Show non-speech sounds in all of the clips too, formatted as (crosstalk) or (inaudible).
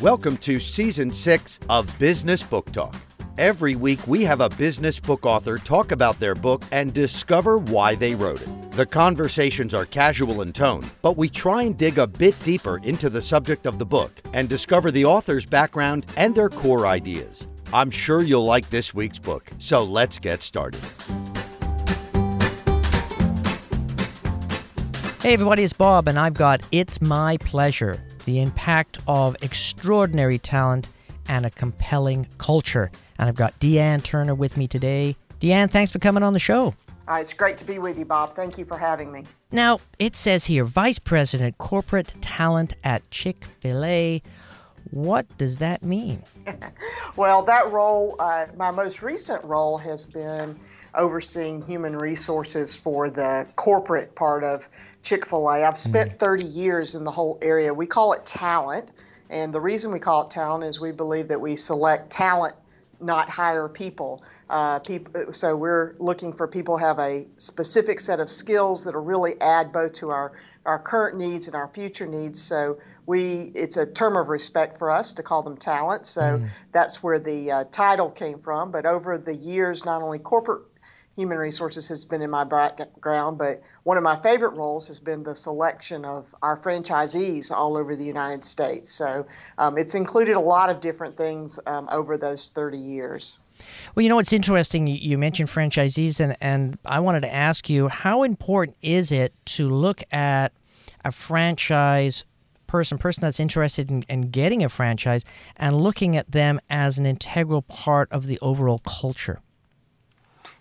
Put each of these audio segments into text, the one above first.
Welcome to season six of Business Book Talk. Every week, we have a business book author talk about their book and discover why they wrote it. The conversations are casual in tone, but we try and dig a bit deeper into the subject of the book and discover the author's background and their core ideas. I'm sure you'll like this week's book, so let's get started. Hey, everybody, it's Bob, and I've got It's My Pleasure the impact of extraordinary talent and a compelling culture. And I've got Dee Ann Turner with me today. Dee Ann, thanks for coming on the show. Uh, it's great to be with you, Bob. Thank you for having me. Now, it says here Vice President Corporate Talent at Chick fil A. What does that mean? (laughs) well, that role, uh, my most recent role has been overseeing human resources for the corporate part of Chick fil A. I've spent mm 30 years in the whole area. We call it talent. And the reason we call it talent is we believe that we select talent, not hire people. Uh, people so we're looking for people who have a specific set of skills that will really add both to our our current needs and our future needs. So we, it's a term of respect for us to call them talent. So mm. that's where the uh, title came from. But over the years, not only corporate human resources has been in my background, but one of my favorite roles has been the selection of our franchisees all over the United States. So um, it's included a lot of different things um, over those 30 years. Well, you know, it's interesting. You mentioned franchisees, and, and I wanted to ask you how important is it to look at a franchise person, person that's interested in, in getting a franchise, and looking at them as an integral part of the overall culture?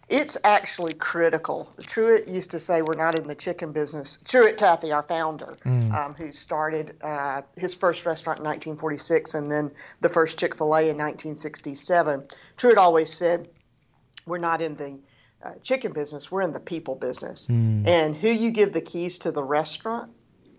It's actually critical. Truett used to say we're not in the chicken business. Truett Cathy, our founder, mm. um, who started uh, his first restaurant in 1946 and then the first Chick fil A in 1967, Truett always said, We're not in the uh, chicken business, we're in the people business. Mm. And who you give the keys to the restaurant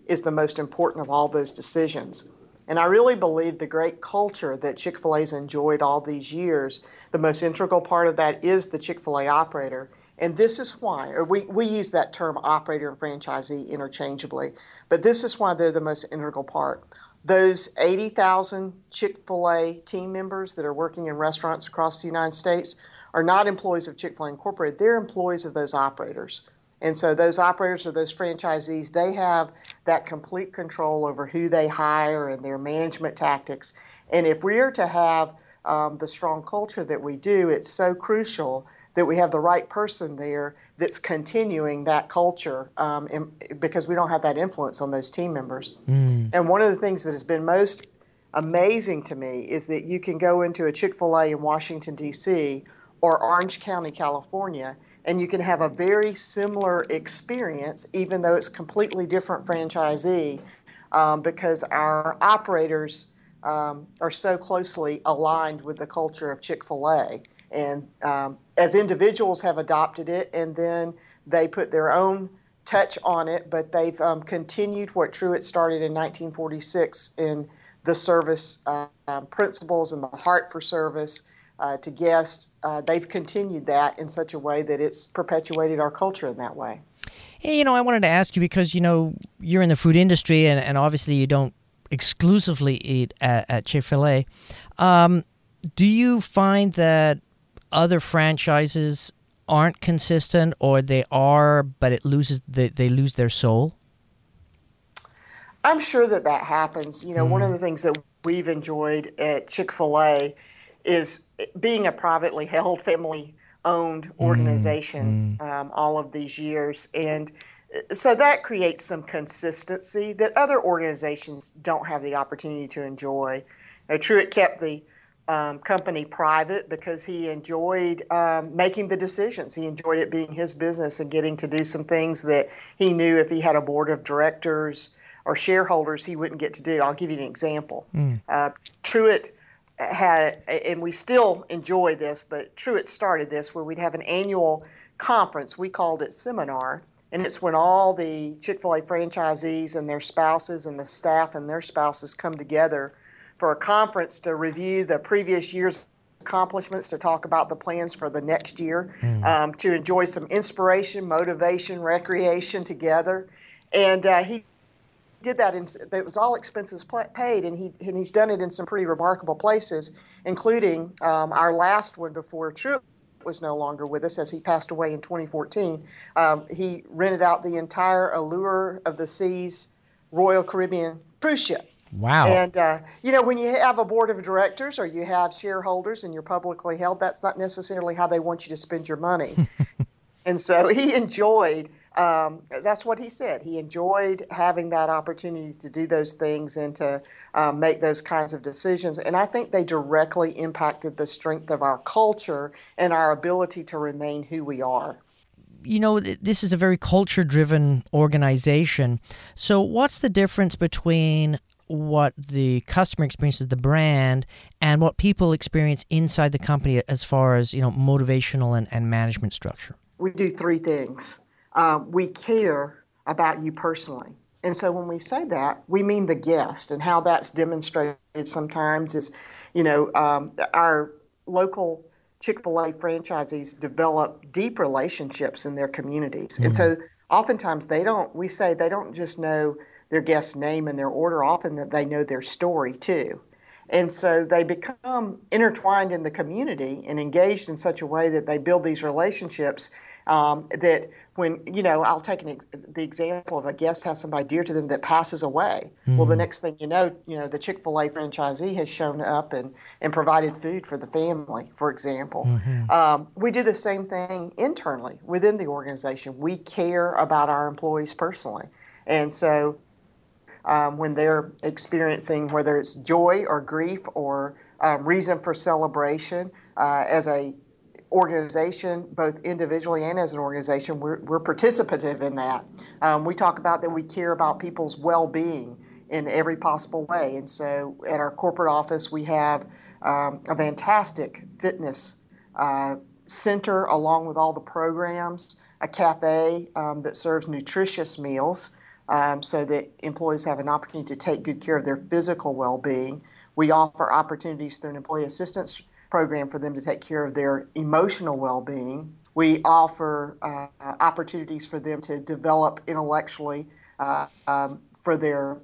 is the most important of all those decisions. And I really believe the great culture that Chick fil A's enjoyed all these years the most integral part of that is the Chick fil A operator. And this is why, or we, we use that term operator and franchisee interchangeably, but this is why they're the most integral part. Those 80,000 Chick fil A team members that are working in restaurants across the United States are not employees of Chick fil A Incorporated, they're employees of those operators. And so those operators or those franchisees, they have that complete control over who they hire and their management tactics. And if we are to have um, the strong culture that we do, it's so crucial that we have the right person there that's continuing that culture um, because we don't have that influence on those team members. Mm. And one of the things that has been most amazing to me is that you can go into a Chick fil A in Washington, D.C. or Orange County, California, and you can have a very similar experience, even though it's completely different franchisee, um, because our operators um, are so closely aligned with the culture of Chick fil A. And um, as individuals have adopted it, and then they put their own touch on it, but they've um, continued what Truett started in 1946 in the service uh, principles and the heart for service uh, to guests. Uh, they've continued that in such a way that it's perpetuated our culture in that way. Hey, you know, I wanted to ask you because, you know, you're in the food industry and, and obviously you don't exclusively eat at, at Chick Fil A. Um, do you find that other franchises aren't consistent, or they are, but it loses they, they lose their soul? I'm sure that that happens. You know, mm. one of mm. the things that we've enjoyed at Chick Fil A is being a privately held, family owned mm. organization mm. Um, all of these years, and so that creates some consistency that other organizations don't have the opportunity to enjoy. Now, Truett kept the um, company private because he enjoyed um, making the decisions. He enjoyed it being his business and getting to do some things that he knew if he had a board of directors or shareholders he wouldn't get to do. I'll give you an example. Mm. Uh, Truett had, and we still enjoy this, but Truett started this where we'd have an annual conference. We called it seminar and it's when all the Chick fil A franchisees and their spouses and the staff and their spouses come together for a conference to review the previous year's accomplishments, to talk about the plans for the next year, mm. um, to enjoy some inspiration, motivation, recreation together. And uh, he did that, in, it was all expenses paid, and, he, and he's done it in some pretty remarkable places, including um, our last one before Truett was no longer with us as he passed away in 2014. Um, he rented out the entire Allure of the Seas Royal Caribbean cruise ship. Wow. And, uh, you know, when you have a board of directors or you have shareholders and you're publicly held, that's not necessarily how they want you to spend your money. (laughs) and so he enjoyed, um, that's what he said. He enjoyed having that opportunity to do those things and to um, make those kinds of decisions. And I think they directly impacted the strength of our culture and our ability to remain who we are you know, this is a very culture driven organization. So, what's the difference between what the customer experiences the brand and what people experience inside the company as far as you know motivational and, and management structure we do three things um, we care about you personally and so when we say that we mean the guest and how that's demonstrated sometimes is you know um, our local chick-fil-a franchisees develop deep relationships in their communities mm-hmm. and so oftentimes they don't we say they don't just know their guest's name and their order, often that they know their story too. And so they become intertwined in the community and engaged in such a way that they build these relationships um, that when, you know, I'll take an, the example of a guest has somebody dear to them that passes away. Mm-hmm. Well, the mm-hmm. next thing you know, you know, the Chick fil A franchisee has shown up and, and provided food for the family, for example. Mm-hmm. Um, we do the same thing internally within the organization. We care about our employees personally. And so um, when they're experiencing whether it's joy or grief or um, reason for celebration uh, as a organization, both individually and as an organization, we're, we're participative in that. Um, we talk about that we care about people's well-being in every possible way. And so at our corporate office, we have um, a fantastic fitness uh, center along with all the programs, a cafe um, that serves nutritious meals um, so that employees have an opportunity to take good care of their physical well being. We offer opportunities through an employee assistance program for them to take care of their emotional well being. We offer uh, opportunities for them to develop intellectually uh, um, for their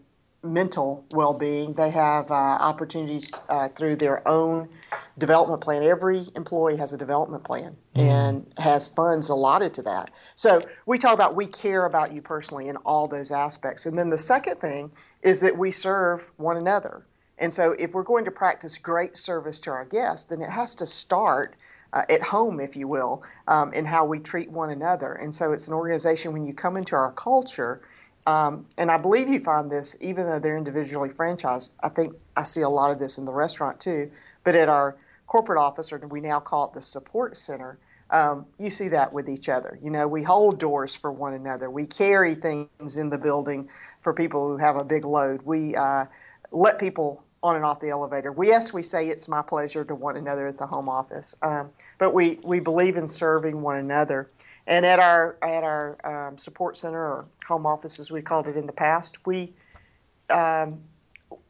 mental well being. They have uh, opportunities uh, through their own development plan. Every employee has a development plan mm. and has funds allotted to that. So we talk about we care about you personally in all those aspects. And then the second thing is that we serve one another. And so if we're going to practice great service to our guests, then it has to start. Uh, at home, if you will, um, in how we treat one another. And so it's an organization when you come into our culture, um, and I believe you find this, even though they're individually franchised. I think I see a lot of this in the restaurant too. But at our corporate office, or we now call it the support center, um, you see that with each other. You know, we hold doors for one another. We carry things in the building for people who have a big load. We uh, let people on and off the elevator. We, yes, we say it's my pleasure to one another at the home office, um, but we, we believe in serving one another. And at our at our um, support center or home office, as we called it in the past, we um,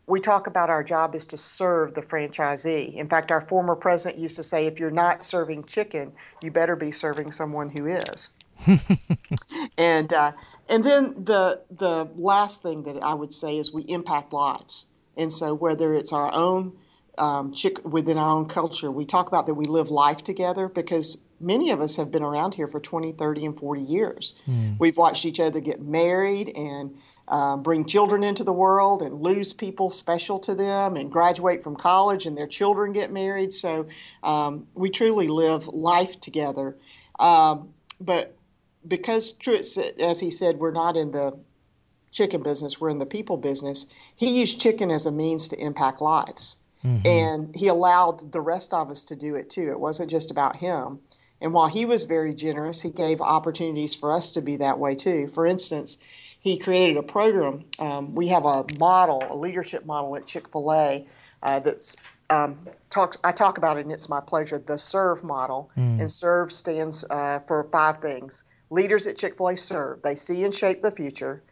we talk about our job is to serve the franchisee. In fact, our former president used to say, if you're not serving chicken, you better be serving someone who is. (laughs) and uh, and then the the last thing that I would say is we impact lives. And so whether it's our own um, chick within our own culture, we talk about that we live life together because many of us have been around here for 20, 30, and 40 years. Mm. We've watched each other get married and um, bring children into the world and lose people special to them and graduate from college and their children get married. So um, we truly live life together. Um, but because as he said, we're not in the chicken business, we're in the people business, he used chicken as a means to impact lives. Mm-hmm. And he allowed the rest of us to do it too. It wasn't just about him. And while he was very generous, he gave opportunities for us to be that way too. For instance, he created a program. Um, we have a model, a leadership model at Chick Fil A uh, that's um, talks. I talk about it, and it's my pleasure. The Serve model, mm. and Serve stands uh, for five things. Leaders at Chick Fil A serve. They see and shape the future.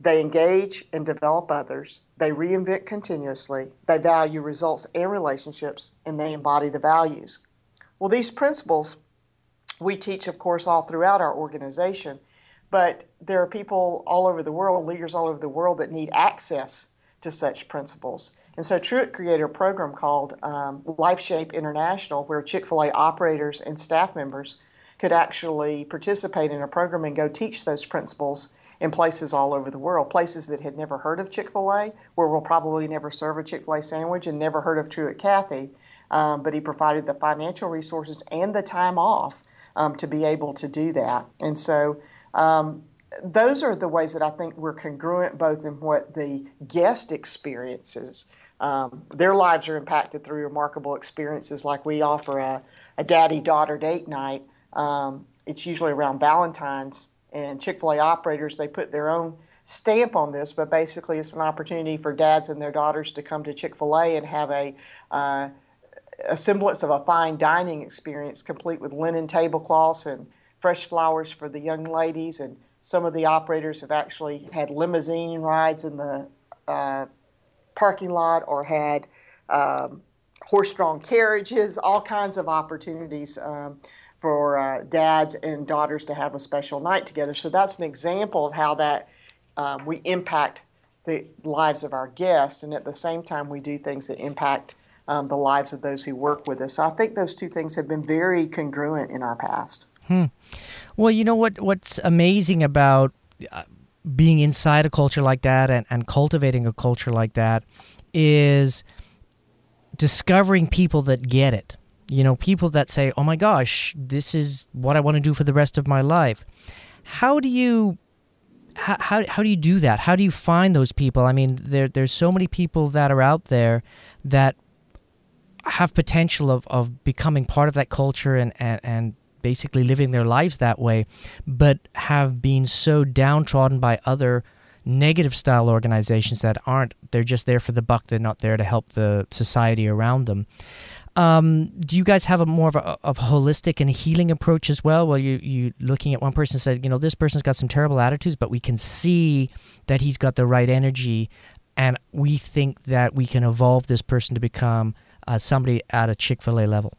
They engage and develop others. They reinvent continuously. They value results and relationships, and they embody the values. Well, these principles we teach, of course, all throughout our organization But there are people all over the world, leaders all over the world, that need access to such principles. And so Truett created a program called um, LifeShape International, where Chick fil A operators and staff members could actually participate in a program and go teach those principles in places all over the world, places that had never heard of Chick fil A, where we'll probably never serve a Chick fil A sandwich and never heard of Truett Cathy. Um, but he provided the financial resources and the time off um, to be able to do that. And so um, those are the ways that I think we're congruent both in what the guest experiences. Um, their lives are impacted through remarkable experiences, like we offer a, a daddy daughter date night. Um, it's usually around Valentine's and Chick-fil-A operators they put their own stamp on this, but basically it's an opportunity for dads and their daughters to come to Chick-fil-A and have a uh, a semblance of a fine dining experience, complete with linen tablecloths and fresh flowers for the young ladies. And some of the operators have actually had limousine rides in the uh, parking lot or had um, horse-drawn carriages, all kinds of opportunities. Um, for uh, dads and daughters to have a special night together. So that's an example of how that um, we impact the lives of our guests, and at the same time we do things that impact um, the lives of those who work with us. So I think those two things have been very congruent in our past. Hmm. Well, you know what? What's amazing about uh, being inside a culture like that and, and cultivating a culture like that is discovering people that get it you know, people that say, "Oh my gosh, this is what I want to do for the rest of my life." How do you how, how, how do you do that? How do you find those people? I mean, there there's so many people that are out there that have potential of, of becoming part of that culture and, and, and basically living their lives that way, but have been so downtrodden by other negative style organizations that aren't they're just there for the buck they're not there to help the society around them um, do you guys have a more of a, of a holistic and healing approach as well? Where you you looking at one person said, you know, this person's got some terrible attitudes, but we can see that he's got the right energy, and we think that we can evolve this person to become uh, somebody at a Chick Fil A level.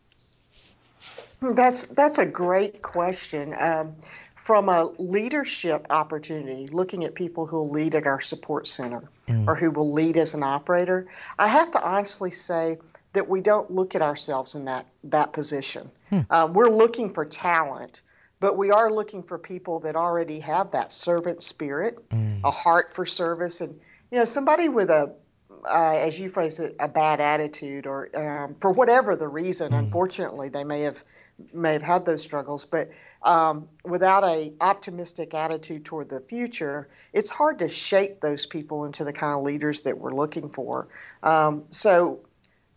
That's that's a great question. Um, from a leadership opportunity, looking at people who will lead at our support center mm. or who will lead as an operator, I have to honestly say that we don't look at ourselves in that that position. Hmm. Um, we're looking for talent, but we are looking for people that already have that servant spirit, mm. a heart for service, and you know somebody with a uh, as you phrase it, a bad attitude, or um, for whatever the reason. Mm. Unfortunately, they may have may have had those struggles, but um, without a optimistic attitude toward the future, it's hard to shape those people into the kind of leaders that we're looking for. Um, so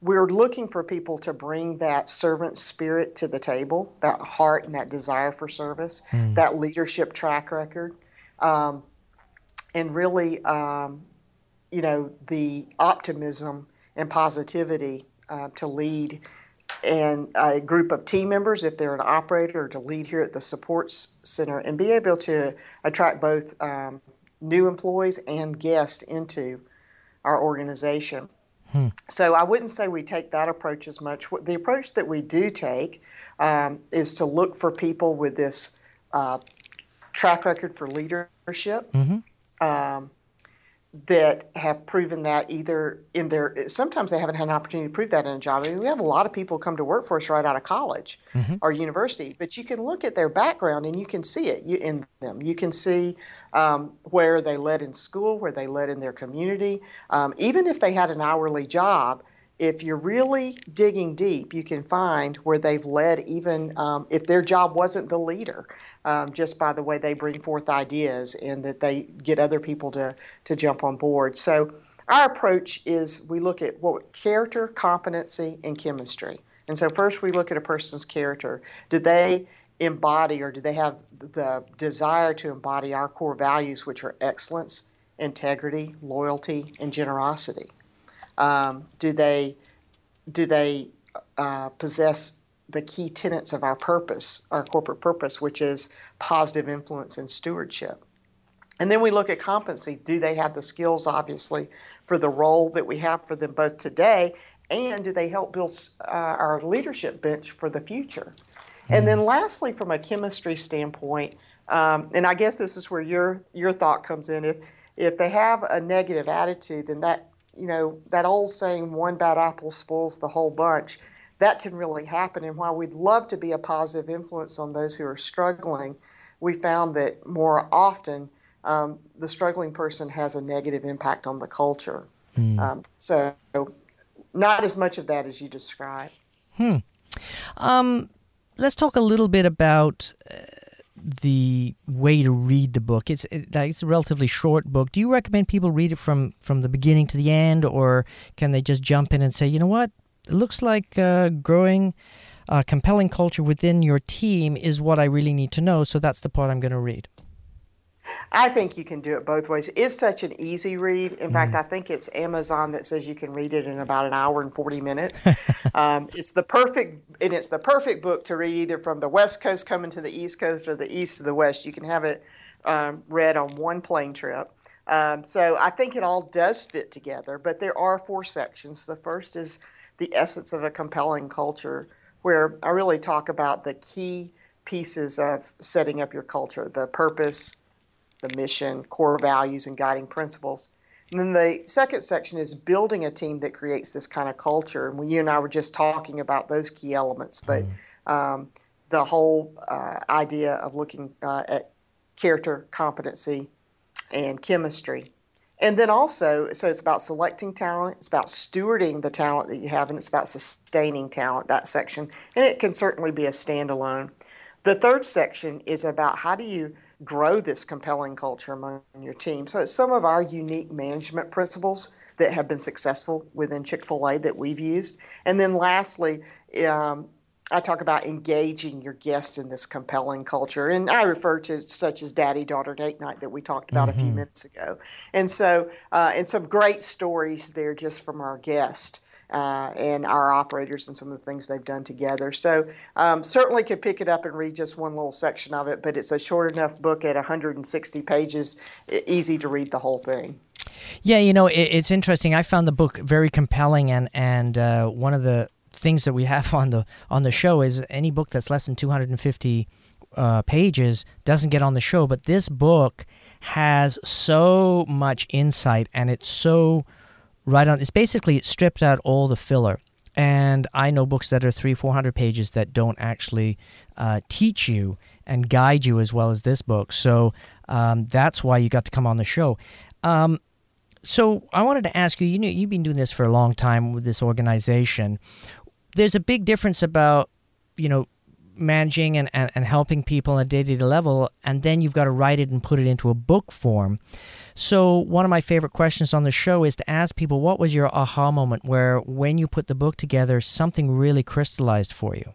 we're looking for people to bring that servant spirit to the table, that heart and that desire for service, mm. that leadership track record, um, and really, um, you know, the optimism and positivity uh, to lead and a group of team members if they're an operator to lead here at the supports center and be able to attract both um, new employees and guests into our organization. Hmm. So I wouldn't say we take that approach as much. The approach that we do take um, is to look for people with this uh, track record for leadership mm-hmm. um, that have proven that either in their sometimes they haven't had an opportunity to prove that in a job. I mean, we have a lot of people come to work for us right out of college mm-hmm. or university, but you can look at their background and you can see it in them. You can see um, where they led in school, where they led in their community. Um, even if they had an hourly job, if you're really digging deep, you can find where they've led, even um, if their job wasn't the leader, um, just by the way they bring forth ideas and that they get other people to, to jump on board. So, our approach is we look at what character, competency, and chemistry. And so, first we look at a person's character. Do they embody or do they have the desire to embody our core values, which are excellence, integrity, loyalty, and generosity? Um, do they do they uh, possess the key tenets of our purpose, our corporate purpose, which is positive influence and stewardship? And then we look at competency. Do they have the skills, obviously, for the role that we have for them both today, and do they help build uh, our leadership bench for the future? And then, lastly, from a chemistry standpoint, Um, and I guess this is where your your thought comes in. If if they have a negative attitude, then that you know that old saying, "One bad apple spoils the whole bunch." That can really happen. And while we'd love to be a positive influence on those who are struggling, we found that more often um, the struggling person has a negative impact on the culture. Mm. Um, so, not as much of that as you describe. Hmm. Um, let's talk a little bit about uh, the way to read the book. It's it, it's a relatively short book. Do you recommend people read it from from the beginning to the end, or can they just jump in and say, you know what, it looks like uh, growing a compelling culture within your team is what I really need to know. So that's the part I'm going to read. I think you can do it both ways. It's such an easy read. In mm. fact, I think it's Amazon that says you can read it in about an hour and 40 minutes. (laughs) um, it's the perfect, and it's the perfect book to read either from the West Coast coming to the East Coast or the East to the West. You can have it um, read on one plane trip. Um, so I think it all does fit together, but there are four sections. The first is the essence of a compelling culture, where I really talk about the key pieces of setting up your culture the purpose, the mission, core values, and guiding principles. And then the second section is building a team that creates this kind of culture. And you and I were just talking about those key elements, but mm. um, the whole uh, idea of looking uh, at character, competency, and chemistry. And then also, so it's about selecting talent, it's about stewarding the talent that you have, and it's about sustaining talent, that section. And it can certainly be a standalone. The third section is about how do you grow this compelling culture among your team. So some of our unique management principles that have been successful within Chick fil A that we've used. And then lastly, um, I talk about engaging your guest in this compelling culture. And I refer to such as daddy daughter date night that we talked about mm-hmm. a few mm-hmm. minutes ago. And so, uh, and some great stories there just from our guest uh, and our operators and some of the things they've done together. So um, certainly could pick it up and read just one little section of it, but it's a short enough book at 160 pages, easy to read the whole thing. Yeah, you know, it, it's interesting. I found the book very compelling, and and uh, one of the things that we have (laughs) on the on the show is any book that's less than 250 uh, pages doesn't get on the show. But this book has so much insight, and it's so right on. It's basically it stripped out all the filler. And I know books that are three, four hundred pages that don't actually uh, teach you and guide you as well as this book. So um, that's why you got to come on the show. Um, so I wanted to ask you. You know, you've been doing this for a long time with this organization. There's a big difference about you know managing and, and, and helping people on a day-to-day level and then you've got to write it and put it into a book form so, one of my favorite questions on the show is to ask people what was your aha moment where, when you put the book together, something really crystallized for you?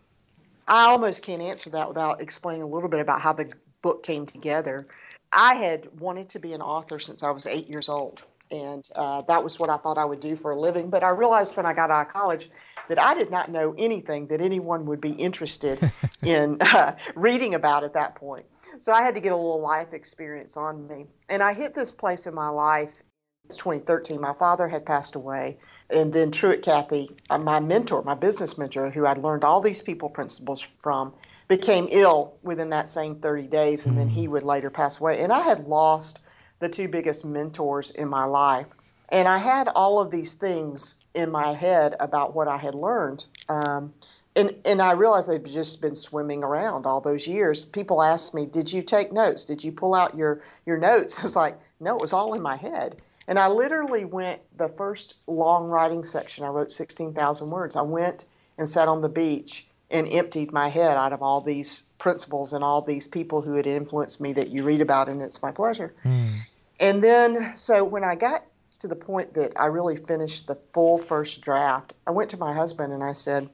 I almost can't answer that without explaining a little bit about how the book came together. I had wanted to be an author since I was eight years old, and uh, that was what I thought I would do for a living. But I realized when I got out of college that I did not know anything that anyone would be interested (laughs) in uh, reading about at that point. So I had to get a little life experience on me. And I hit this place in my life 2013. My father had passed away. And then Truett Cathy, uh, my mentor, my business mentor, who I'd learned all these people principles from, became ill within that same 30 days. And then he mm. would later pass away. And I had lost the two biggest mentors in my life. And I had all of these things in my head about what I had learned. Um, and, and I realized they'd just been swimming around all those years. People asked me, Did you take notes? Did you pull out your, your notes? (laughs) It's like, No, it was all in my head. And I literally went, the first long writing section, I wrote 16,000 words. I went and sat on the beach and emptied my head out of all these principles and all these people who had influenced me that you read about, and it's my pleasure. Mm. And then, so when I got to the point that I really finished the full first draft, I went to my husband and I said,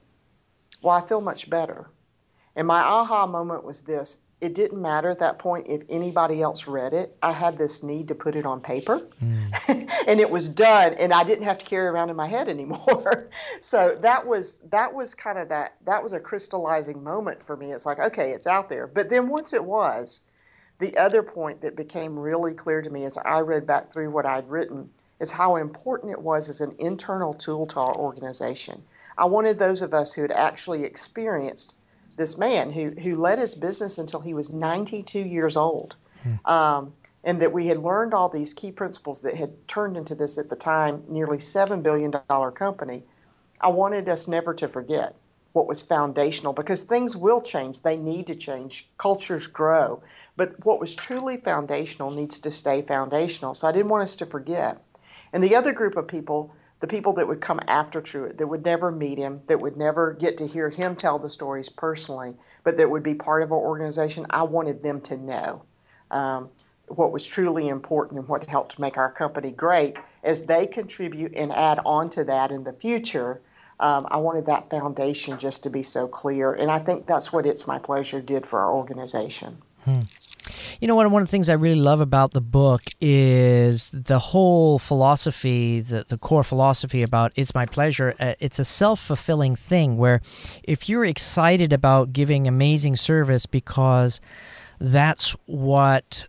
Well, I feel much better. And my aha moment was this it didn't matter at that point if anybody else read it. I had this need to put it on paper, mm. (laughs) and it was done, and I didn't have to carry around in my head anymore. (laughs) so that was that was kind of that that was a crystallizing moment for me. It's like okay, it's out there. But then once it was, the other point that became really clear to me as I read back through what I'd written is how important it was as an internal tool to our organization. I wanted those of us who had actually experienced this man who, who led his business until he was 92 years old. Um, and that we had learned all these key principles that had turned into this at the time nearly $7 billion company. I wanted us never to forget what was foundational because things will change. They need to change. Cultures grow. But what was truly foundational needs to stay foundational. So I didn't want us to forget. And the other group of people, the people that would come after Truett, that would never meet him, that would never get to hear him tell the stories personally, but that would be part of our organization, I wanted them to know. Um, what was truly important and what helped make our company great as they contribute and add on to that in the future. Um, I wanted that foundation just to be so clear, and I think that's what It's My Pleasure did for our organization. Hmm. You know, one, one of the things I really love about the book is the whole philosophy, the, the core philosophy about It's My Pleasure. Uh, it's a self fulfilling thing where if you're excited about giving amazing service because that's what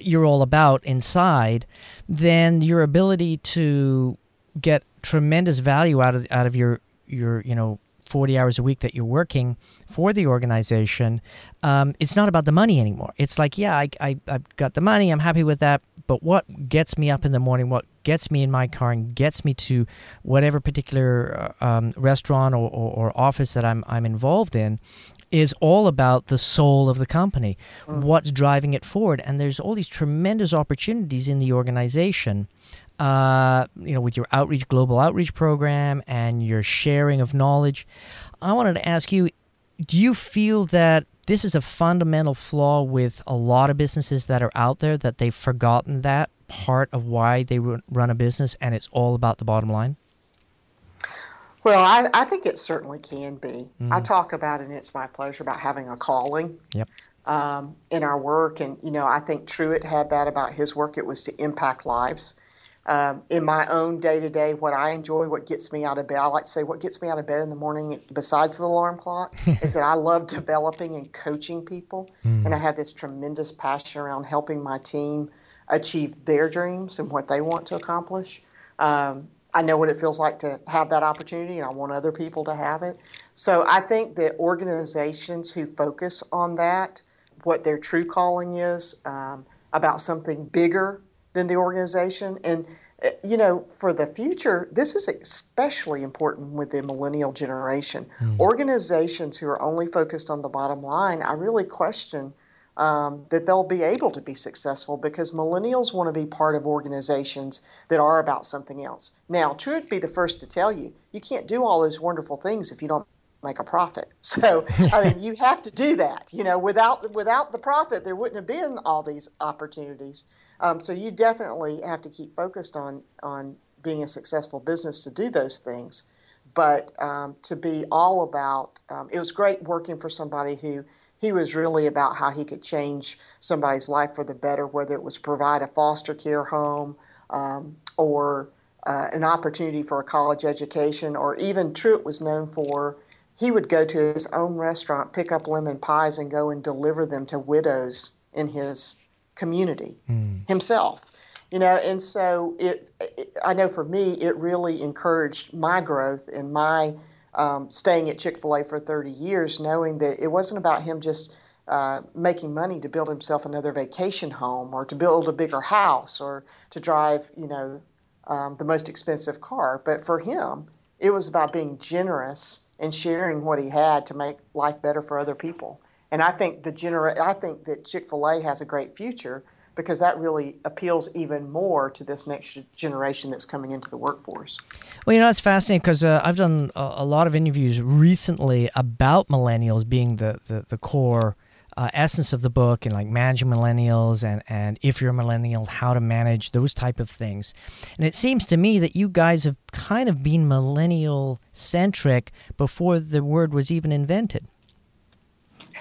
you're all about inside, then your ability to get tremendous value out of out of your your you know 40 hours a week that you're working for the organization, um, it's not about the money anymore. It's like, yeah, I, I, I've got the money, I'm happy with that, but what gets me up in the morning, what gets me in my car and gets me to whatever particular uh, um, restaurant or, or, or, office that I'm, I'm involved in is all about the soul of the company, mm. what's driving it forward. And there's all these tremendous opportunities in the organization. Uh, you know, with your outreach, global outreach program, and your sharing of knowledge, I wanted to ask you: Do you feel that this is a fundamental flaw with a lot of businesses that are out there that they've forgotten that part of why they run a business, and it's all about the bottom line? Well, I, I think it certainly can be. Mm-hmm. I talk about it, and it's my pleasure about having a calling yep. um, in our work. And, you know, I think Truett had that about his work. It was to impact lives. Um, in my own day to day, what I enjoy, what gets me out of bed, I like to say what gets me out of bed in the morning, besides the alarm clock, is that I love developing and coaching people. (laughs) Mm. And I have this tremendous passion around helping my team achieve their dreams and what they want to accomplish. Um, I know what it feels like to have that opportunity, and I want other people to have it. So I think that organizations who focus on that, what their true calling is, um, about something bigger than the organization, and uh, you know, for the future, this is especially important with the millennial generation. Mm. Organizations who are only focused on the bottom line, I really question um, that they'll be able to be successful because millennials want to be part of organizations that are about something else. Now, Truett be the first to tell you, you can't do all those wonderful things if you don't make a profit. (laughs) So, I mean, you have to do that. You know, without without the profit, there wouldn't have been all these opportunities. Um, so, you definitely have to keep focused on on being a successful business to do those things. But um, to be all about, um, it was great working for somebody who he was really about how he could change somebody's life for the better, whether it was provide a foster care home um, or uh, an opportunity for a college education, or even Truett was known for he would go to his own restaurant, pick up lemon pies, and go and deliver them to widows in his community mm. himself. You know, and so it, it, I know for me, it really encouraged my growth and my um, staying at Chick fil A for 30 years, knowing that it wasn't about him just uh, making money to build himself another vacation home or to build a bigger house or to drive, you know, um, the most expensive car. But for him, it was about being generous and sharing what he had to make life better for other people. And I think the genera- I think that Chick Fil A has a great future because that really appeals even more to this next generation that's coming into the workforce. Well, you know, it's fascinating because uh, I've done a, a, lot of interviews recently about millennials being the, the, the core uh, essence of the book and like managing millennials and, and if you're a millennial, how to manage those type of things. And it seems to me that you guys have kind of been millennial centric before the word was even invented.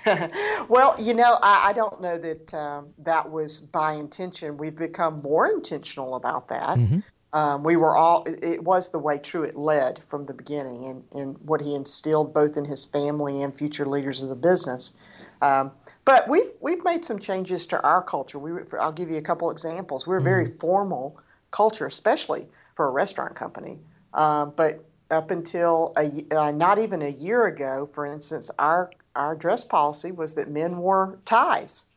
(laughs) well, you know, I, I don't know that um, that was by intention. We've become more intentional about that. Mm-hmm. Um, we were all, it was the way Truett led from the beginning and, and what he instilled both in his family and future leaders of the business. Um, but we've, we've made some changes to our culture. We, I'll give you a couple examples. We're a very mm-hmm. formal culture, especially for a restaurant company. Um, but up until a, uh, not even a year ago, for instance, our our dress policy was that men wore ties,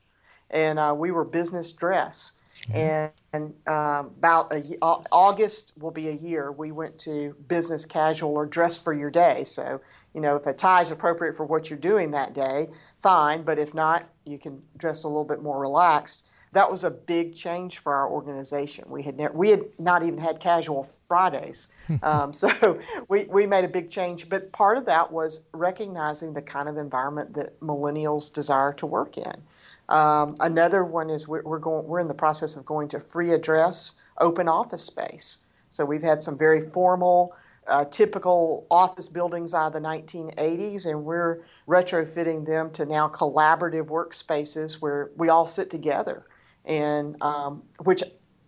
and uh, we were business dress. And, and um, about a, August will be a year. We went to business casual or dress for your day. So, you know, if a tie is appropriate for what you're doing that day, fine. But if not, you can dress a little bit more relaxed. That was a big change for our organization. We had never, we had not even had casual Fridays, (laughs) um, so we, we made a big change. But part of that was recognizing the kind of environment that millennials desire to work in. Um, another one is we're, we're, going we're in the process of going to free address open office space. So we've had some very formal, uh, typical office buildings out of the 1980s, and we're retrofitting them to now collaborative workspaces where we all sit together, and um, which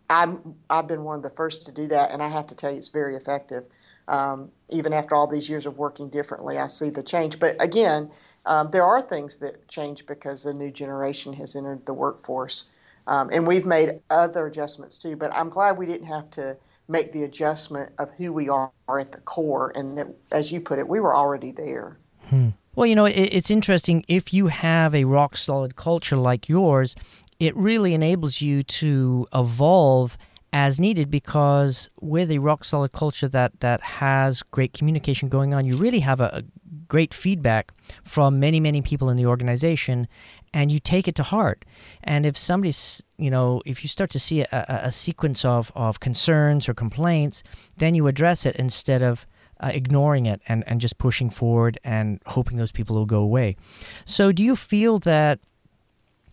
I'm I've been one of the first to do that, and I have to tell you it's very effective. Um, even after all these years of working differently, I see the change. But again, um, there are things that change because a new generation has entered the workforce. Um, and we've made other adjustments too, but I'm glad we didn't have to make the adjustment of who we are at the core. And that, as you put it, we were already there. Hmm. Well, you know, it, it's interesting. If you have a rock solid culture like yours, it really enables you to evolve as needed because with a rock solid culture that that has great communication going on you really have a, a, great feedback from many many people in the organization and you take it to heart. And if somebody's you know if you start to see a, a, a sequence of, of concerns or complaints then you address it instead of uh, ignoring it and, and just pushing forward and hoping those people will go away. So do you feel that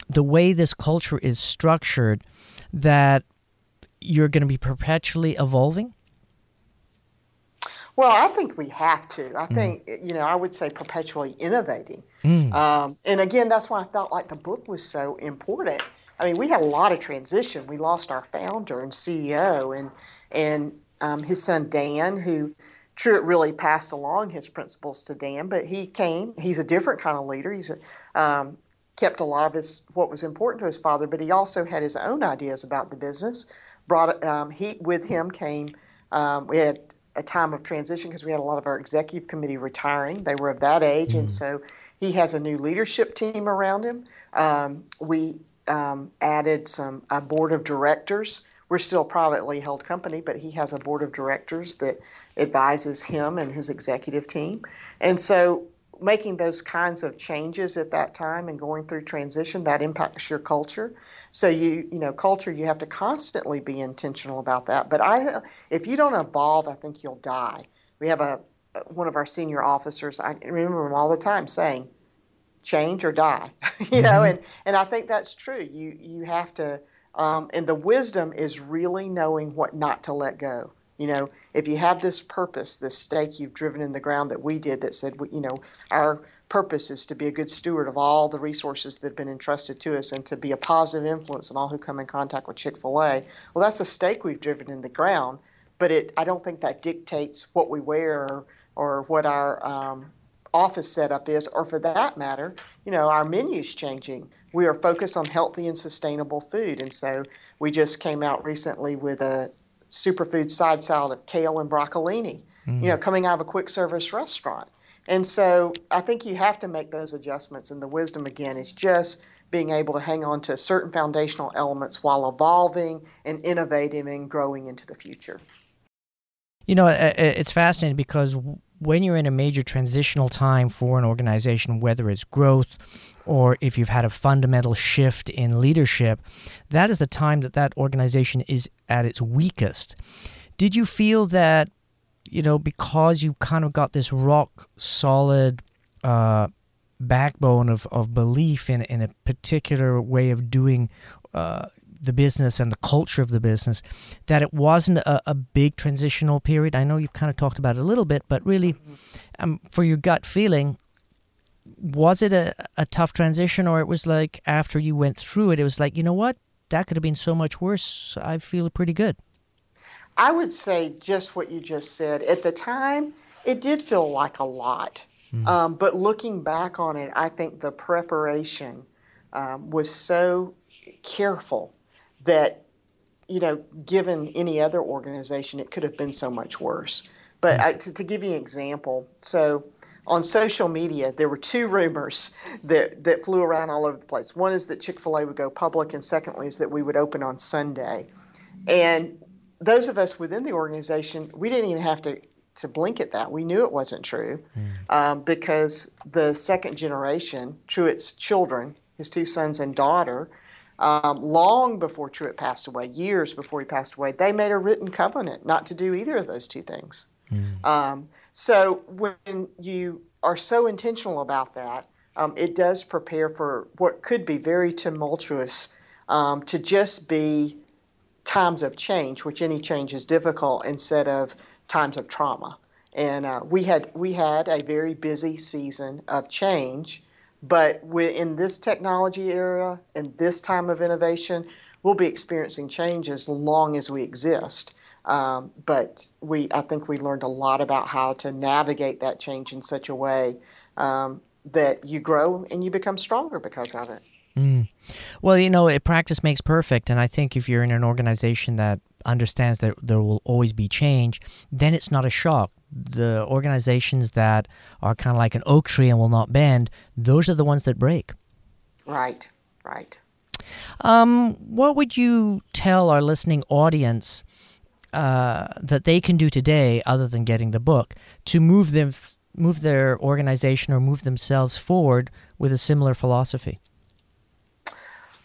the way this culture is structured that you're going to be perpetually evolving? Well, I think we have to. I mm. think, you know, I would say perpetually innovating. Mm. Um, and again, that's why I felt like the book was so important. I mean, we had a lot of transition. We lost our founder and CEO and, and um, his son Dan, who Truett really passed along his principles to Dan, but he came. He's a different kind of leader. He's a, um, kept a lot of his what was important to his father, but he also had his own ideas about the business brought um, he with him came. Um, we had a time of transition because we had a lot of our executive committee retiring. They were of that age, mm-hmm. and so he has a new leadership team around him. Um, we um, added some a board of directors. We're still a privately held company, but he has a board of directors that advises him and his executive team. And so making those kinds of changes at that time and going through transition that impacts your culture so you you know culture you have to constantly be intentional about that. But I if you don't evolve, I think you'll die. We have a one of our senior officers. I remember him all the time saying, "Change or die," (laughs) you know, mm-hmm. and and I think that's true. You you have to. Um, and the wisdom is really knowing what not to let go. You know, if you have this purpose, this stake you've driven in the ground that we did that said, you know, our purpose is to be a good steward of all the resources that have been entrusted to us and to be a positive influence on all who come in contact with Chick fil A. Well, that's a stake we've driven in the ground, but it, I don't think that dictates what we wear or, what our um, office setup is, or for that matter, you know, our menu's changing. We are focused on healthy and sustainable food, and so we just came out recently with a superfood side salad of kale and broccolini, mm. you know, coming out of a quick service restaurant. And so I think you have to make those adjustments. And the wisdom, again, is just being able to hang on to certain foundational elements while evolving and innovating and growing into the future. You know, it's fascinating because when you're in a major transitional time for an organization, whether it's growth or if you've had a fundamental shift in leadership, that is the time that that organization is at its weakest. Did you feel that you know, because you kind of got this rock solid uh, backbone of, of belief in, in a particular way of doing uh, the business and the culture of the business, that it wasn't a, a, big transitional period. I know you've kind of talked about it a little bit, but really, um, for your gut feeling, was it a, a tough transition, or it was like after you went through it, it was like, you know what, that could have been so much worse. I feel pretty good. I would say just what you just said. At the time, it did feel like a lot. Mm. Um, but looking back on it, I think the preparation um, was so careful that, you know, given any other organization, it could have been so much worse. But mm. I, to, to, give you an example, so on social media, there were two rumors that, that flew around all over the place. One is that Chick fil A would go public, and secondly, is that we would open on Sunday. And those of us within the organization, we didn't even have to, to blink at that. We knew it wasn't true mm. um, because the second generation, Truett's children, his two sons and daughter, um, long before Truett passed away, years before he passed away, they made a written covenant not to do either of those two things. Mm. Um, so when you are so intentional about that, um, it does prepare for what could be very tumultuous um, to just be times of change, which any change is difficult, instead of times of trauma. And uh, we had we had a very busy season of change, but in this technology era and this time of innovation, we'll be experiencing change as long as we exist. Um, but we, I think we learned a lot about how to navigate that change in such a way um, that you grow and you become stronger because of it. Mm. Well, you know, practice makes perfect, and I think if you're in an organization that understands that there will always be change, then it's not a shock. The organizations that are kind of like an oak tree and will not bend, those are the ones that break. Right, right. Um, what would you tell our listening audience uh, that they can do today, other than getting the book, to move them, move their organization or move themselves forward with a similar philosophy?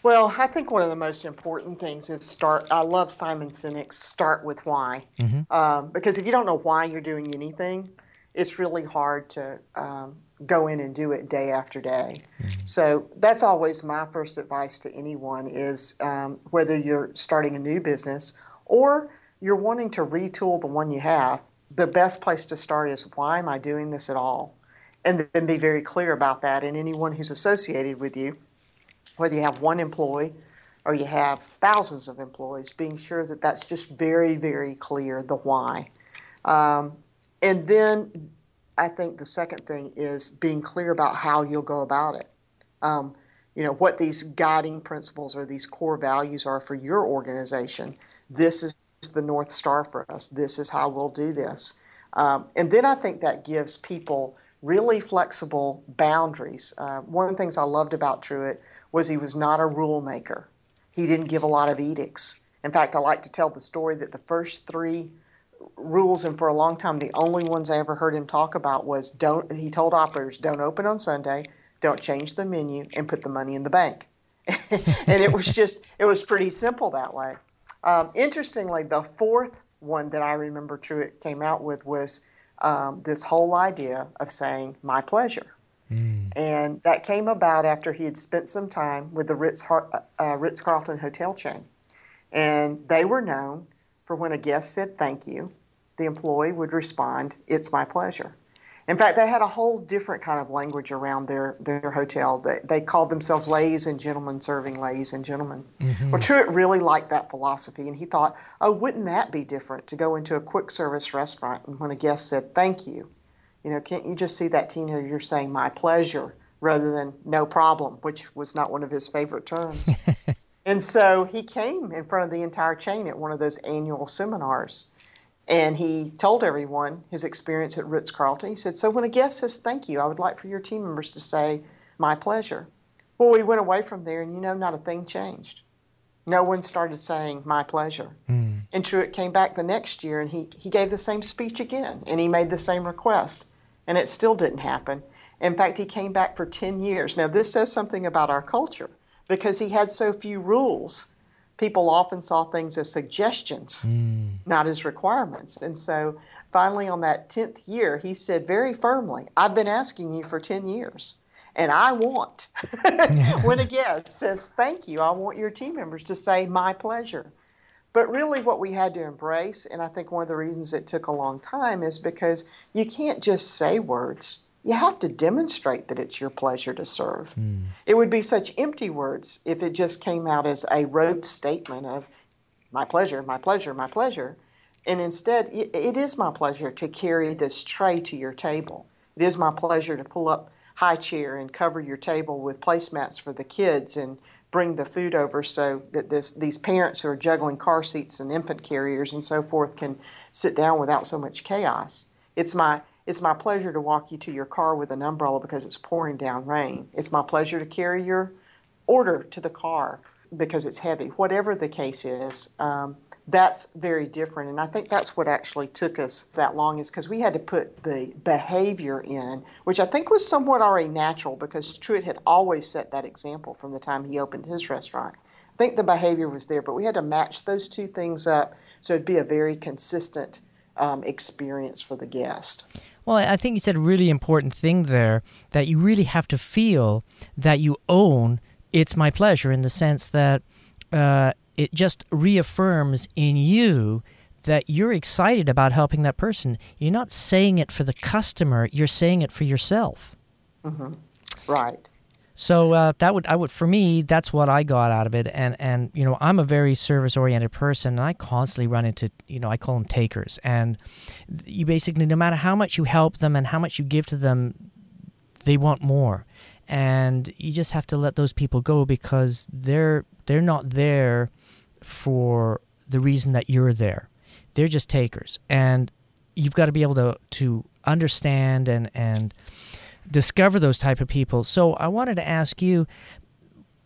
Well, I think one of the most important things is start. I love Simon Sinek's "Start with Why," mm-hmm. um, because if you don't know why you're doing anything, it's really hard to um, go in and do it day after day. Mm-hmm. So that's always my first advice to anyone: is um, whether you're starting a new business or you're wanting to retool the one you have, the best place to start is why am I doing this at all, and then be very clear about that. And anyone who's associated with you whether you have one employee or you have thousands of employees, being sure that that's just very, very clear the why. Um, and then I think the second thing is being clear about how you'll go about it. Um, you know, what these guiding principles or these core values are for your organization. This is the North Star for us. This is how we'll do this. Um, and then I think that gives people really flexible boundaries. Uh, one of the things I loved about Truett was he was not a rule maker. He didn't give a lot of edicts. In fact, I like to tell the story that the first three rules, and for a long time, the only ones I ever heard him talk about was don't. He told operators, "Don't open on Sunday, don't change the menu, and put the money in the bank." (laughs) and it was just, it was pretty simple that way. Um, interestingly, the fourth one that I remember Truett came out with was um, this whole idea of saying "my pleasure." Mm. And that came about after he had spent some time with the Ritz, uh, Ritz Carlton hotel chain. And they were known for when a guest said thank you, the employee would respond, It's my pleasure. In fact, they had a whole different kind of language around their, their hotel. They, they called themselves ladies and gentlemen serving ladies and gentlemen. Mm-hmm. Well, Truett really liked that philosophy, and he thought, oh, wouldn't that be different to go into a quick service restaurant and when a guest said thank you, you know, can't you just see that teenager saying my pleasure rather than no problem, which was not one of his favorite terms. (laughs) and so he came in front of the entire chain at one of those annual seminars. And he told everyone his experience at Ritz Carlton. He said, So when a guest says thank you, I would like for your team members to say, My pleasure. Well, we went away from there, and you know, not a thing changed. No one started saying, My pleasure. Mm. And Truett came back the next year and he, he gave the same speech again and he made the same request. And it still didn't happen. In fact, he came back for 10 years. Now, this says something about our culture because he had so few rules. People often saw things as suggestions, mm. Not his requirements. And so finally, on that 10th year, he said very firmly, I've been asking you for 10 years. And I want, (laughs) when a guest says thank you, I want your team members to say my pleasure. But really, what we had to embrace, and I think one of the reasons it took a long time, is because you can't just say words. You have to demonstrate that it's your pleasure to serve. Mm. It would be such empty words if it just came out as a rote statement of my pleasure, my pleasure, my pleasure. And instead, it is my pleasure to carry this tray to your table. It is my pleasure to pull up high chair and cover your table with placemats for the kids and bring the food over so that this, these parents who are juggling car seats and infant carriers and so forth can sit down without so much chaos. It's my It's my pleasure to walk you to your car with an umbrella because it's pouring down rain. It's my pleasure to carry your order to the car because it's heavy. Whatever the case is, um, that's very different. And I think that's what actually took us that long is because we had to put the behavior in, which I think was somewhat already natural because Truett had always set that example from the time he opened his restaurant. I think the behavior was there, but we had to match those two things up so it'd be a very consistent um, experience for the guest. Well, I think you said a really important thing there that you really have to feel that you own it's my pleasure in the sense that uh, it just reaffirms in you that you're excited about helping that person. You're not saying it for the customer, you're saying it for yourself. Mm-hmm. Right. So uh, that would I would for me that's what I got out of it, and and you know I'm a very service oriented person, and I constantly run into you know I call them takers, and you basically no matter how much you help them and how much you give to them, they want more, and you just have to let those people go because they're they're not there for the reason that you're there, they're just takers, and you've got to be able to to understand and and discover those type of people. So I wanted to ask you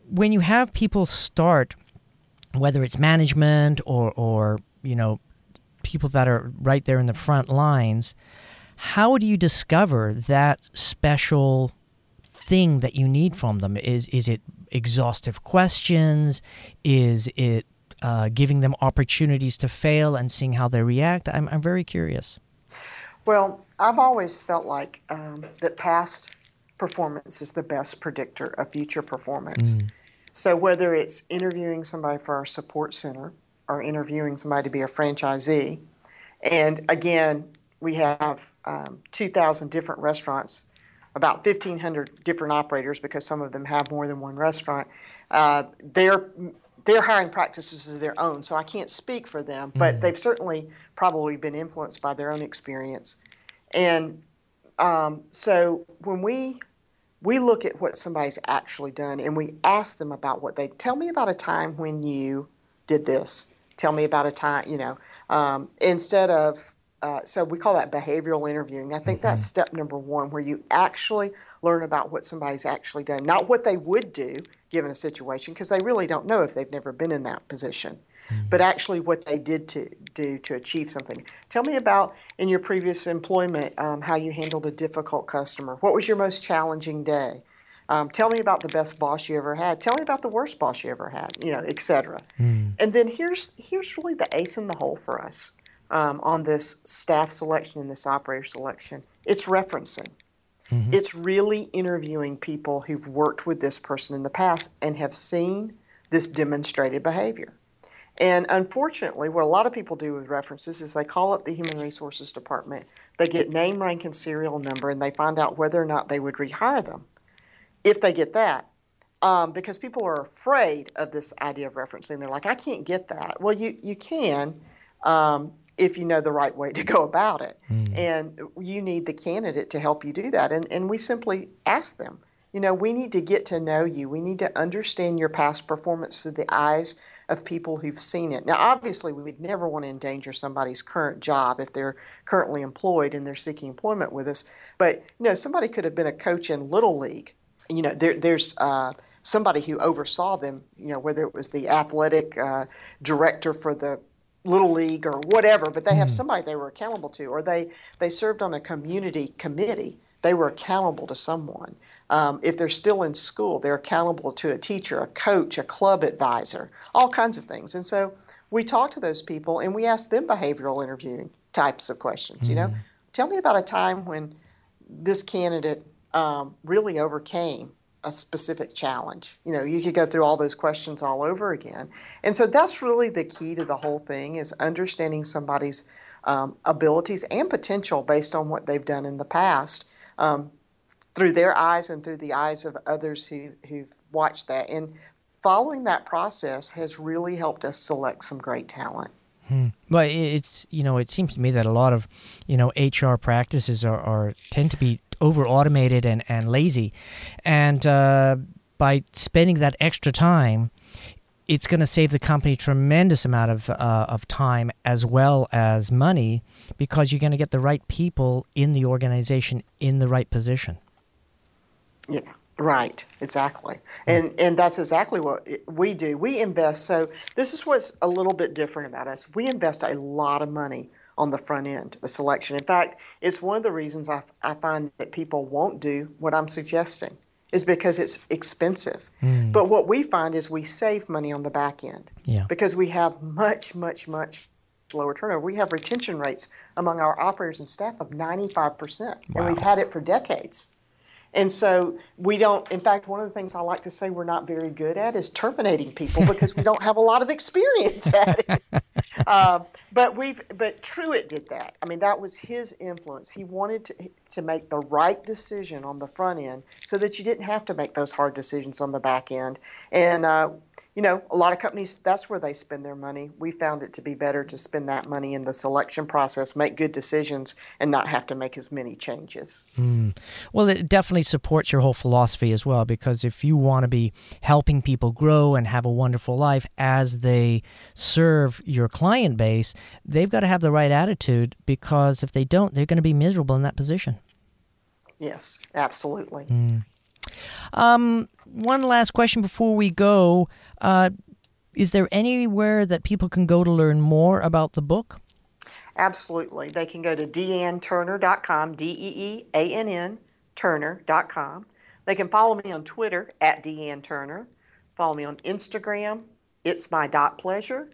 when you have people start whether it's management or or you know people that are right there in the front lines, how do you discover that special thing that you need from them? Is is it exhaustive questions? Is it uh, giving them opportunities to fail and seeing how they react? I'm I'm very curious. Well, I've always felt like um, that past performance is the best predictor of future performance. Mm. So whether it's interviewing somebody for our support center or interviewing somebody to be a franchisee, and again, we have um, 2,000 different restaurants, about 1,500 different operators because some of them have more than one restaurant. Uh, their their hiring practices is their own, so I can't speak for them, but mm. they've certainly probably been influenced by their own experience. And um, so when we we look at what somebody's actually done and we ask them about what they tell me about a time when you did this. Tell me about a time, you know, um, instead of uh, so we call that behavioral interviewing. I think mm-hmm. that's step number one, where you actually learn about what somebody's actually done, not what they would do given a situation, because they really don't know if they've never been in that position mm-hmm. but actually what they did to do to achieve something. Tell me about in your previous employment um, how you handled a difficult customer. What was your most challenging day? Um, tell me about the best boss you ever had. Tell me about the worst boss you ever had. You know, etc. Mm. And then here's here's really the ace in the hole for us um, on this staff selection and this operator selection. It's referencing. Mm-hmm. It's really interviewing people who've worked with this person in the past and have seen this demonstrated behavior. And unfortunately, what a lot of people do with references is they call up the Human Resources Department, they get name, rank, and serial number, and they find out whether or not they would rehire them if they get that. Um, because people are afraid of this idea of referencing. They're like, I can't get that. Well, you, you can um, if you know the right way to go about it. Mm. And you need the candidate to help you do that. And, and we simply ask them, you know, we need to get to know you. We need to understand your past performance through the eyes of people who've seen it. Now, obviously, we would never want to endanger somebody's current job if they're currently employed and they're seeking employment with us. But, you know, somebody could have been a coach in Little League. You know, there, there's uh, somebody who oversaw them, you know, whether it was the athletic uh, director for the little league or whatever but they have mm-hmm. somebody they were accountable to or they they served on a community committee they were accountable to someone um, if they're still in school, they're accountable to a teacher, a coach, a club advisor, all kinds of things. And so we talk to those people and we ask them behavioral interviewing types of questions. Mm-hmm. You know, mm-hmm. tell me about a time when this candidate um, really overcame a specific challenge. You know, you could go through all those questions all over again. And so that's really the key to the whole thing is understanding somebody's um, abilities and potential based on what they've done in the past. Um, through their eyes and through the eyes of others who, who've watched that. And following that process has really helped us select some great talent. Hmm. Well, it's you know it seems to me that a lot of you know HR practices are, are tend to be over automated and, and lazy, and uh, by spending that extra time, it's going to save the company tremendous amount of uh, of time as well as money because you're going to get the right people in the organization in the right position. Yeah, right, exactly, and and that's exactly what we do. We invest. So this is what's a little bit different about us. We invest a lot of money on the front end, the selection. In fact, it's one of the reasons I, I find that people won't do what I'm suggesting is because it's expensive. Mm. But what we find is we save money on the back end yeah. because we have much, much, much lower turnover. We have retention rates among our operators and staff of 95%, wow. and we've had it for decades. And so we don't, in fact, one of the things I like to say we're not very good at is terminating people (laughs) because we don't have a lot of experience at it. Uh, (laughs) but we've, but Truett did that. I mean, that was his influence. He wanted to, to make the right decision on the front end so that you didn't have to make those hard decisions on the back end. And, uh, you know, a lot of companies, that's where they spend their money. We found it to be better to spend that money in the selection process, make good decisions, and not have to make as many changes. Mm. Well, it definitely supports your whole philosophy as well, because if you want to be helping people grow and have a wonderful life as they serve your client base, they've got to have the right attitude, because if they don't, they're going to be miserable in that position. Yes, absolutely. Mm. Um, one last question before we go. Uh, is there anywhere that people can go to learn more about the book? Absolutely. They can go to deeannturner.com, D E E A N N Turner.com. They can follow me on Twitter at Dee Ann Turner. Follow me on Instagram, it's my dot pleasure.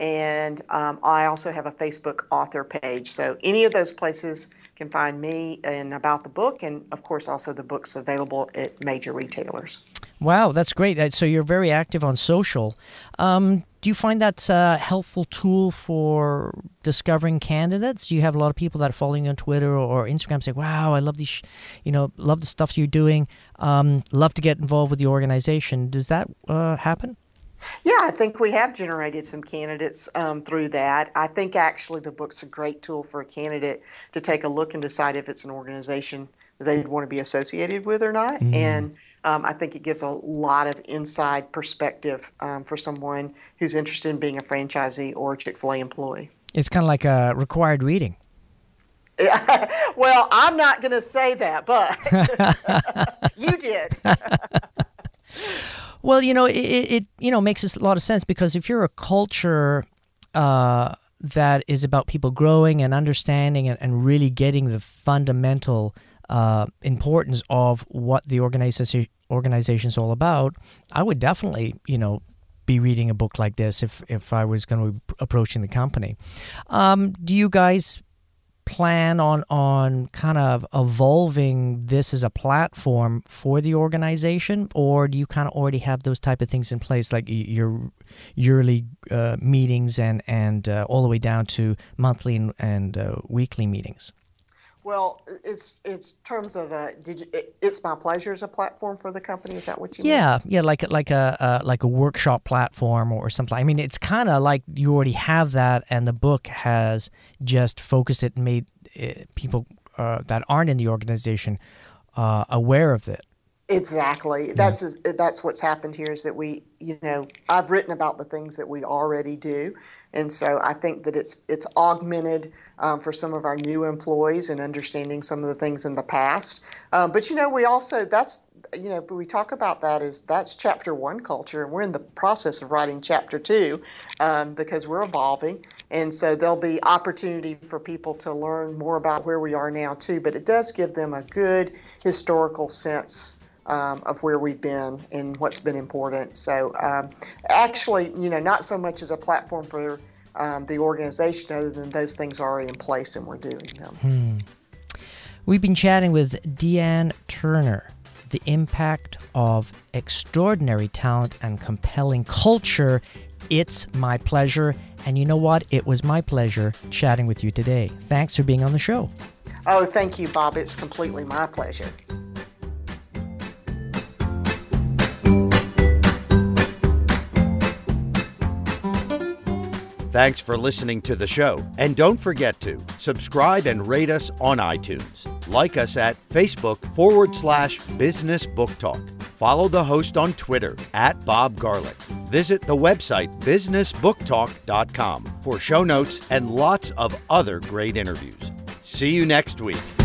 And um, I also have a Facebook author page. So any of those places can find me and about the book, and of course, also the book's available at major retailers. Wow, that's great. So you're very active on social. Um, do you find that's a helpful tool for discovering candidates? Do you have a lot of people that are following you on Twitter or Instagram saying, "Wow, I love these, you know, love the stuff you're doing. Um, love to get involved with the organization." Does that uh, happen? Yeah, I think we have generated some candidates um, through that. I think actually the book's a great tool for a candidate to take a look and decide if it's an organization that they'd want to be associated with or not. Mm. And um, I think it gives a lot of inside perspective um, for someone who's interested in being a franchisee or a Chick fil A employee. It's kind of like a required reading. (laughs) well, I'm not going to say that, but (laughs) (laughs) you did. Well, you know, it, it you know makes a lot of sense because if you're a culture uh, that is about people growing and understanding and, and really getting the fundamental uh, importance of what the organization organization is all about, I would definitely, you know, be reading a book like this if if I was going to be approaching the company. Um, do you guys plan on on kind of evolving this as a platform for the organization, or do you kind of already have those type of things in place, like your yearly uh, meetings and and uh, all the way down to monthly and, and uh, weekly meetings? Well, it's it's terms of the did you, it, it's my pleasure as a platform for the company. Is that what you? Yeah, mean? yeah, like like a uh, like a workshop platform or something. I mean, it's kind of like you already have that, and the book has just focused it and made it, uh, people uh, that aren't in the organization uh, aware of it. Exactly. Yeah. That's that's what's happened here is that we, you know, I've written about the things that we already do, and so I think that it's it's augmented um, for some of our new employees and understanding some of the things in the past. Um, but you know, we also that's you know we talk about that is that's chapter one culture, and we're in the process of writing chapter two um, because we're evolving, and so there'll be opportunity for people to learn more about where we are now too. But it does give them a good historical sense um, of where we've been and what's been important. So, um, actually, you know, not so much as a platform for um, the organization, other than those things are already in place and we're doing them. Hmm. We've been chatting with Dee Ann Turner. The impact of extraordinary talent and compelling culture. It's my pleasure. And you know what? It was my pleasure chatting with you today. Thanks for being on the show. Oh, thank you, Bob. It's completely my pleasure. Thanks for listening to the show. And don't forget to subscribe and rate us on iTunes. Like us at Facebook forward slash business book talk. Follow the host on Twitter at Bob Garlick. visit the website businessbooktalk.com for show notes and lots of other great interviews. See you next week.